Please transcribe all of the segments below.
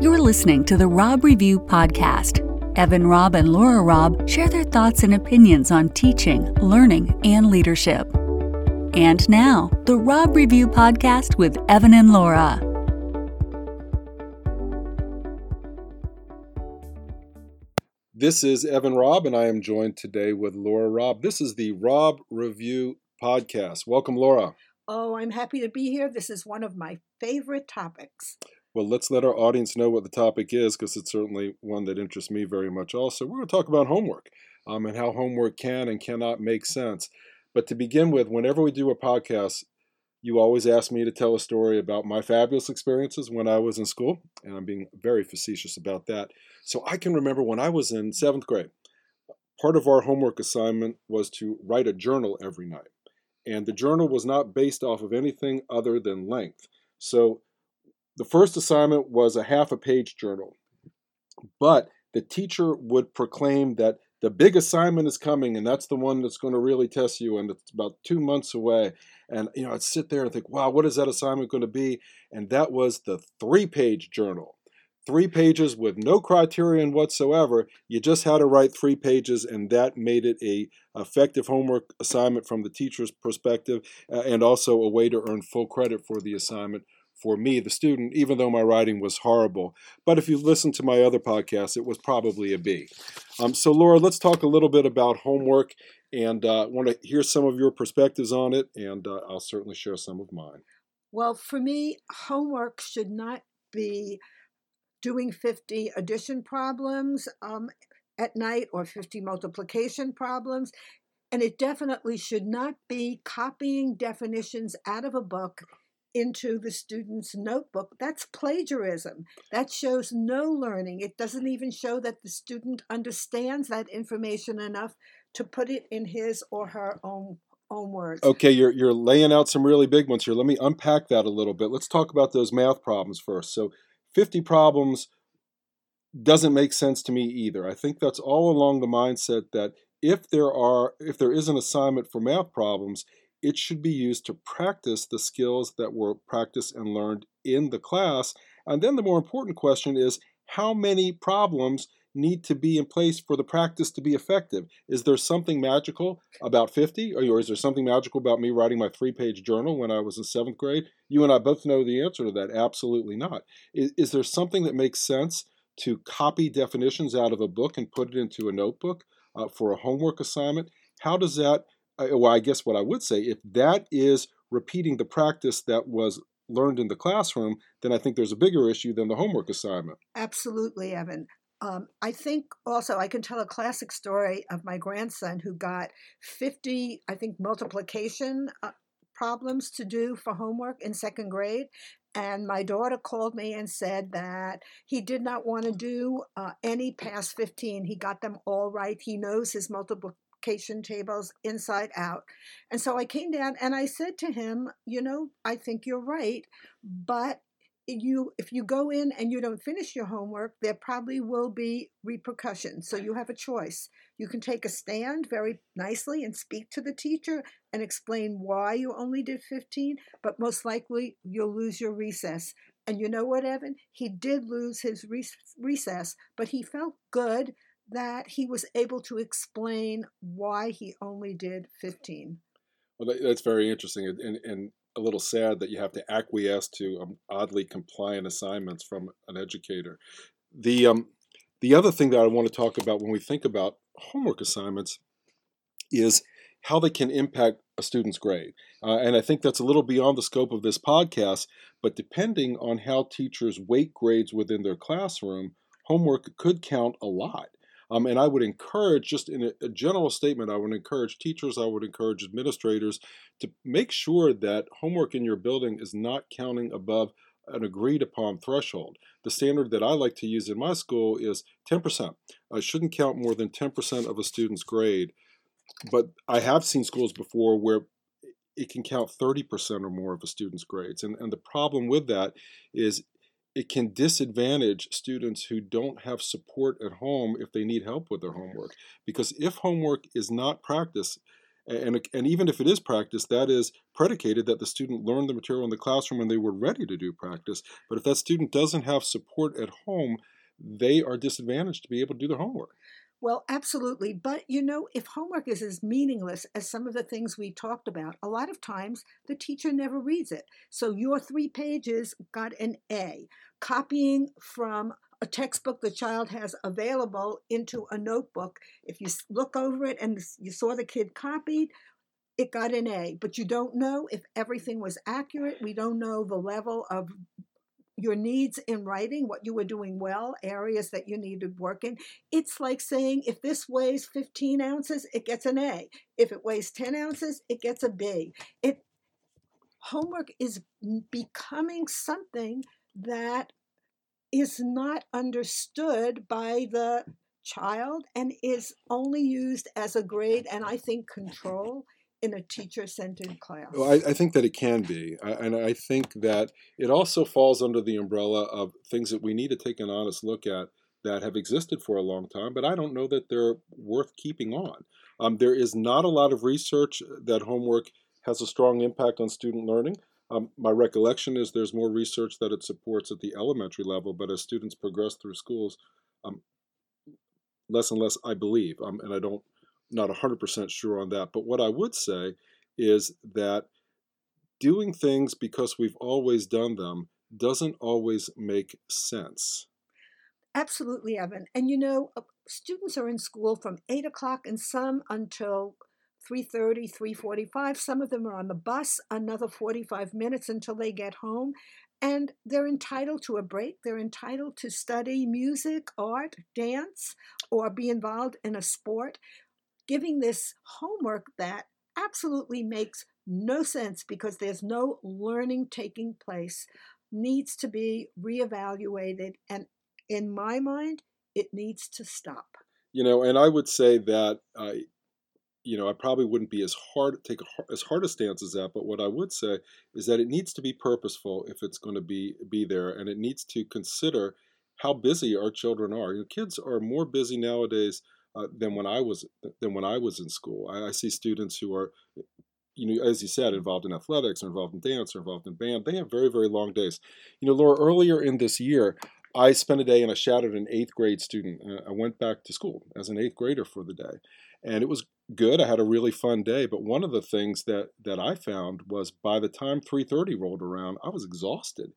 You're listening to the Robb Review Podcast. Evan Robb and Laura Robb share their thoughts and opinions on teaching, learning, and leadership. And now, the Robb Review Podcast with Evan and Laura. This is Evan Robb, and I am joined today with Laura Robb. This is the Robb Review Podcast. Welcome, Laura. Oh, I'm happy to be here. This is one of my favorite topics. Well, let's let our audience know what the topic is because it's certainly one that interests me very much also. We're going to talk about homework um, and how homework can and cannot make sense. But to begin with, whenever we do a podcast, you always ask me to tell a story about my fabulous experiences when I was in school, and I'm being very facetious about that. So I can remember when I was in seventh grade, part of our homework assignment was to write a journal every night. And the journal was not based off of anything other than length. So the first assignment was a half a page journal, but the teacher would proclaim that the big assignment is coming and that's the one that's going to really test you and it's about two months away. And you know i'd sit there and think wow what is that assignment going to be? And that was the three page journal. Three pages with no criterion whatsoever. You just had to write three pages and that made it a effective homework assignment from the teacher's perspective uh, and also a way to earn full credit for the assignment for me, the student, even though my writing was horrible. But if you listen to my other podcasts, it was probably a B. Um, so, Laura, let's talk a little bit about homework and uh, want to hear some of your perspectives on it, and uh, I'll certainly share some of mine. Well, for me, homework should not be doing 50 addition problems um, at night or 50 multiplication problems. And it definitely should not be copying definitions out of a book into the student's notebook, that's plagiarism. That shows no learning. It doesn't even show that the student understands that information enough to put it in his or her own own words. Okay, you're you're laying out some really big ones here. Let me unpack that a little bit. Let's talk about those math problems first. So 50 problems doesn't make sense to me either. I think that's all along the mindset that if there are if there is an assignment for math problems, it should be used to practice the skills that were practiced and learned in the class. And then the more important question is how many problems need to be in place for the practice to be effective? Is there something magical about 50? Or is there something magical about me writing my three page journal when I was in seventh grade? You and I both know the answer to that. Absolutely not. Is, is there something that makes sense to copy definitions out of a book and put it into a notebook uh, for a homework assignment? How does that well, I guess what I would say, if that is repeating the practice that was learned in the classroom, then I think there's a bigger issue than the homework assignment. Absolutely, Evan. Um, I think also I can tell a classic story of my grandson who got 50, I think, multiplication uh, problems to do for homework in second grade. And my daughter called me and said that he did not want to do uh, any past 15. He got them all right. He knows his multiple multiplication tables inside out. And so I came down and I said to him, you know, I think you're right, but you if you go in and you don't finish your homework there probably will be repercussions. So you have a choice. You can take a stand very nicely and speak to the teacher and explain why you only did 15 but most likely you'll lose your recess. And you know what evan? He did lose his recess but he felt good that he was able to explain why he only did 15. Well, that's very interesting and, and a little sad that you have to acquiesce to um, oddly compliant assignments from an educator. The, um, the other thing that I want to talk about when we think about homework assignments is how they can impact a student's grade. Uh, and I think that's a little beyond the scope of this podcast, but depending on how teachers weight grades within their classroom, homework could count a lot. Um, and I would encourage, just in a, a, general statement, I would encourage teachers, I would encourage administrators to make sure that homework in your building is not counting above an agreed upon threshold. The standard that I like to use in my school is 10%. I shouldn't count more than 10% of a student's grade. But I have seen schools before where it can count 30% or more of a student's grades. And, and the problem with that is it can disadvantage students who don't have support at home if they need help with their homework. Because if homework is not practiced, And, and even if it is practice, that is predicated that the student learned the material in the classroom and they were ready to do practice. But if that student doesn't have support at home, they are disadvantaged to be able to do their homework. Well, absolutely. But you know, if homework is as meaningless as some of the things we talked about, a lot of times the teacher never reads it. So your three pages got an A. Copying from a textbook the child has available into a notebook, if you look over it and you saw the kid copied, it got an A. But you don't know if everything was accurate. We don't know the level of your needs in writing, what you were doing well, areas that you needed work in. It's like saying if this weighs 15 ounces, it gets an A. If it weighs 10 ounces, it gets a B. It homework is becoming something that is not understood by the child and is only used as a grade and I think control in a teacher centered class? Well, I, I, think that it can be. I, and I think that it also falls under the umbrella of things that we need to take an honest look at that have existed for a long time, but I don't know that they're worth keeping on. Um, there is not a lot of research that homework has a strong impact on student learning. Um, my recollection is there's more research that it supports at the elementary level, but as students progress through schools, um, less and less, I believe, um, and I don't not 100% sure on that. But what I would say is that doing things because we've always done them doesn't always make sense. Absolutely, Evan. And you know, uh, students are in school from 8 o'clock and some until 3.30 3.45 some of them are on the bus another 45 minutes until they get home and they're entitled to a break they're entitled to study music art dance or be involved in a sport giving this homework that absolutely makes no sense because there's no learning taking place needs to be reevaluated and in my mind it needs to stop. You know and i would say that i you know i probably wouldn't be as hard take a, as hard a stance as that but what i would say is that it needs to be purposeful if it's going to be be there and it needs to consider how busy our children are. You know, kids are more busy nowadays uh, than when I was than when I was in school. I, I, see students who are, you know, as you said, involved in athletics, or involved in dance, or involved in band. They have very very long days. You know, Laura, earlier in this year, I spent a day and I shadowed an eighth grade student. I went back to school as an eighth grader for the day, and it was good. I had a really fun day. But one of the things that that I found was by the time 3:30 rolled around, I was exhausted.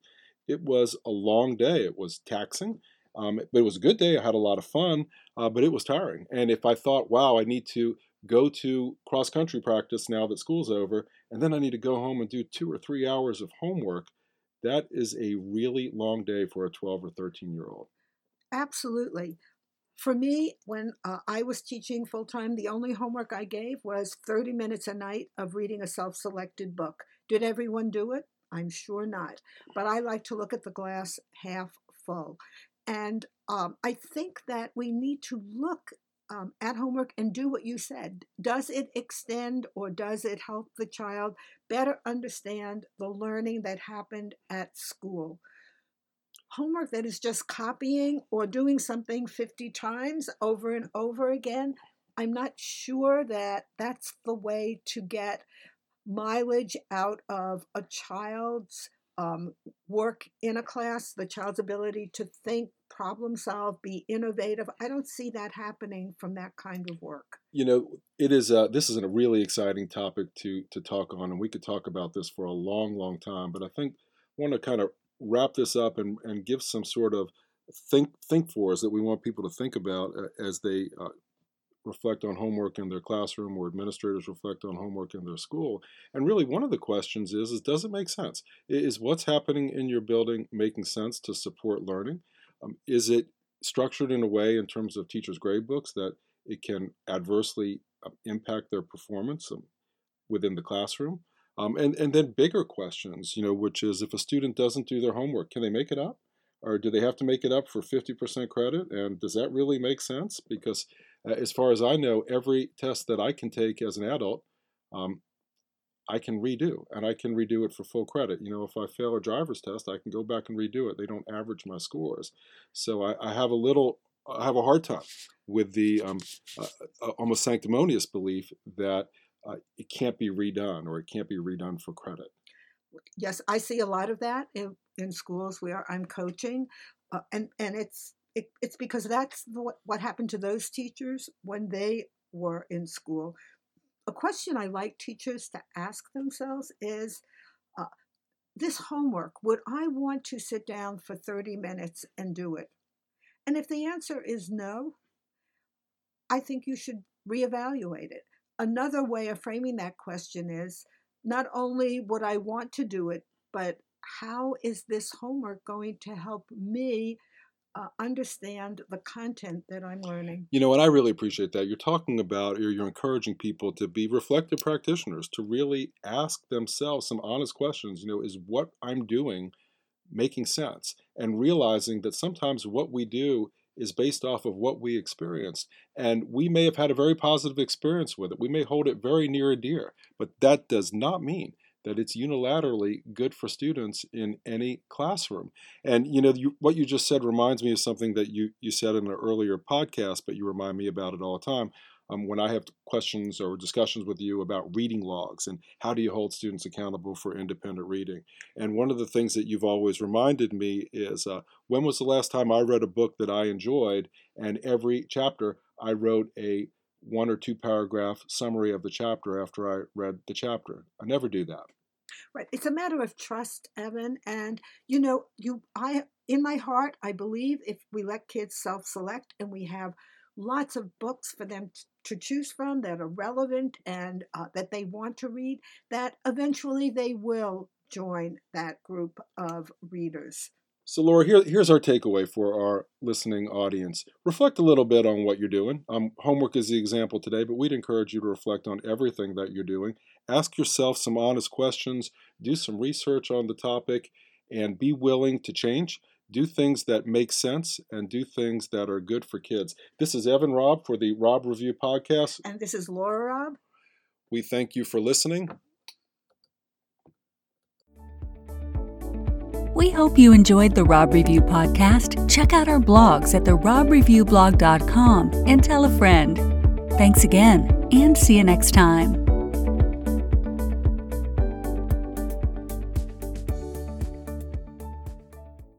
It was a long day. It was taxing. Um, but it was a good day. I had a lot of fun, uh, but it was tiring. And if I thought, wow, I need to go to cross country practice now that school's over, and then I need to go home and do two or three hours of homework, that is a really long day for a 12 or 13 year old. Absolutely. For me, when uh, I was teaching full time, the only homework I gave was 30 minutes a night of reading a self selected book. Did everyone do it? I'm sure not. But I like to look at the glass half full. And um, I think that we need to look um, at homework and do what you said. Does it extend or does it help the child better understand the learning that happened at school? Homework that is just copying or doing something 50 times over and over again, I'm not sure that that's the way to get mileage out of a child's um, work in a class, the child's ability to think, problem solve, be innovative. I don't see that happening from that kind of work. You know, it is. A, this is a really exciting topic to to talk on, and we could talk about this for a long, long time. But I think I want to kind of wrap this up and, and give some sort of think think for us that we want people to think about uh, as they uh, reflect on homework in their classroom or administrators reflect on homework in their school. And really, one of the questions is, is does it make sense? Is what's happening in your building making sense to support learning? Um, is it structured in a way in terms of teachers' grade books that it can adversely uh, impact their performance um, within the classroom? Um, and, and then bigger questions, you know, which is if a student doesn't do their homework, can they make it up? Or do they have to make it up for 50% credit? And does that really make sense? Because uh, as far as I know, every test that I can take as an adult, um, I can redo, and I can redo it for full credit. You know, if I fail a driver's test, I can go back and redo it. They don't average my scores, so I, I have a little, I have a hard time with the um, uh, uh almost sanctimonious belief that uh, it can't be redone or it can't be redone for credit. Yes, I see a lot of that in, in schools where I'm coaching, uh, and and it's it, it's because that's what, what happened to those teachers when they were in school. A question I like teachers to ask themselves is, uh, this homework, would I want to sit down for 30 minutes and do it? And if the answer is no, I think you should reevaluate it. Another way of framing that question is not only would I want to do it, but how is this homework going to help me uh, understand the content that I'm learning. You know, and I really appreciate that. You're talking about, or you're encouraging people to be reflective practitioners, to really ask themselves some honest questions. You know, is what I'm doing making sense? And realizing that sometimes what we do is based off of what we experienced. And we may have had a very positive experience with it. We may hold it very near and dear, but that does not mean that it's unilaterally good for students in any classroom. And you know, you, what you just said reminds me of something that you you said in an earlier podcast, but you remind me about it all the time. Um, when I have questions or discussions with you about reading logs and how do you hold students accountable for independent reading. And one of the things that you've always reminded me is uh, when was the last time I read a book that I enjoyed and every chapter I wrote a one or two paragraph summary of the chapter after I read the chapter. I never do that. Right. It's a matter of trust, Evan. And you know, you I in my heart, I believe if we let kids self-select and we have lots of books for them to choose from that are relevant and uh, that they want to read, that eventually they will join that group of readers. So, Laura, here, here's our takeaway for our listening audience. Reflect a little bit on what you're doing. Um, homework is the example today, but we'd encourage you to reflect on everything that you're doing. Ask yourself some honest questions, do some research on the topic, and be willing to change. Do things that make sense and do things that are good for kids. This is Evan Robb for the Robb Review Podcast. And this is Laura Robb. We thank you for listening. We hope you enjoyed the Robb Review podcast. Check out our blogs at therobreviewblog.com and tell a friend. Thanks again, and see you next time.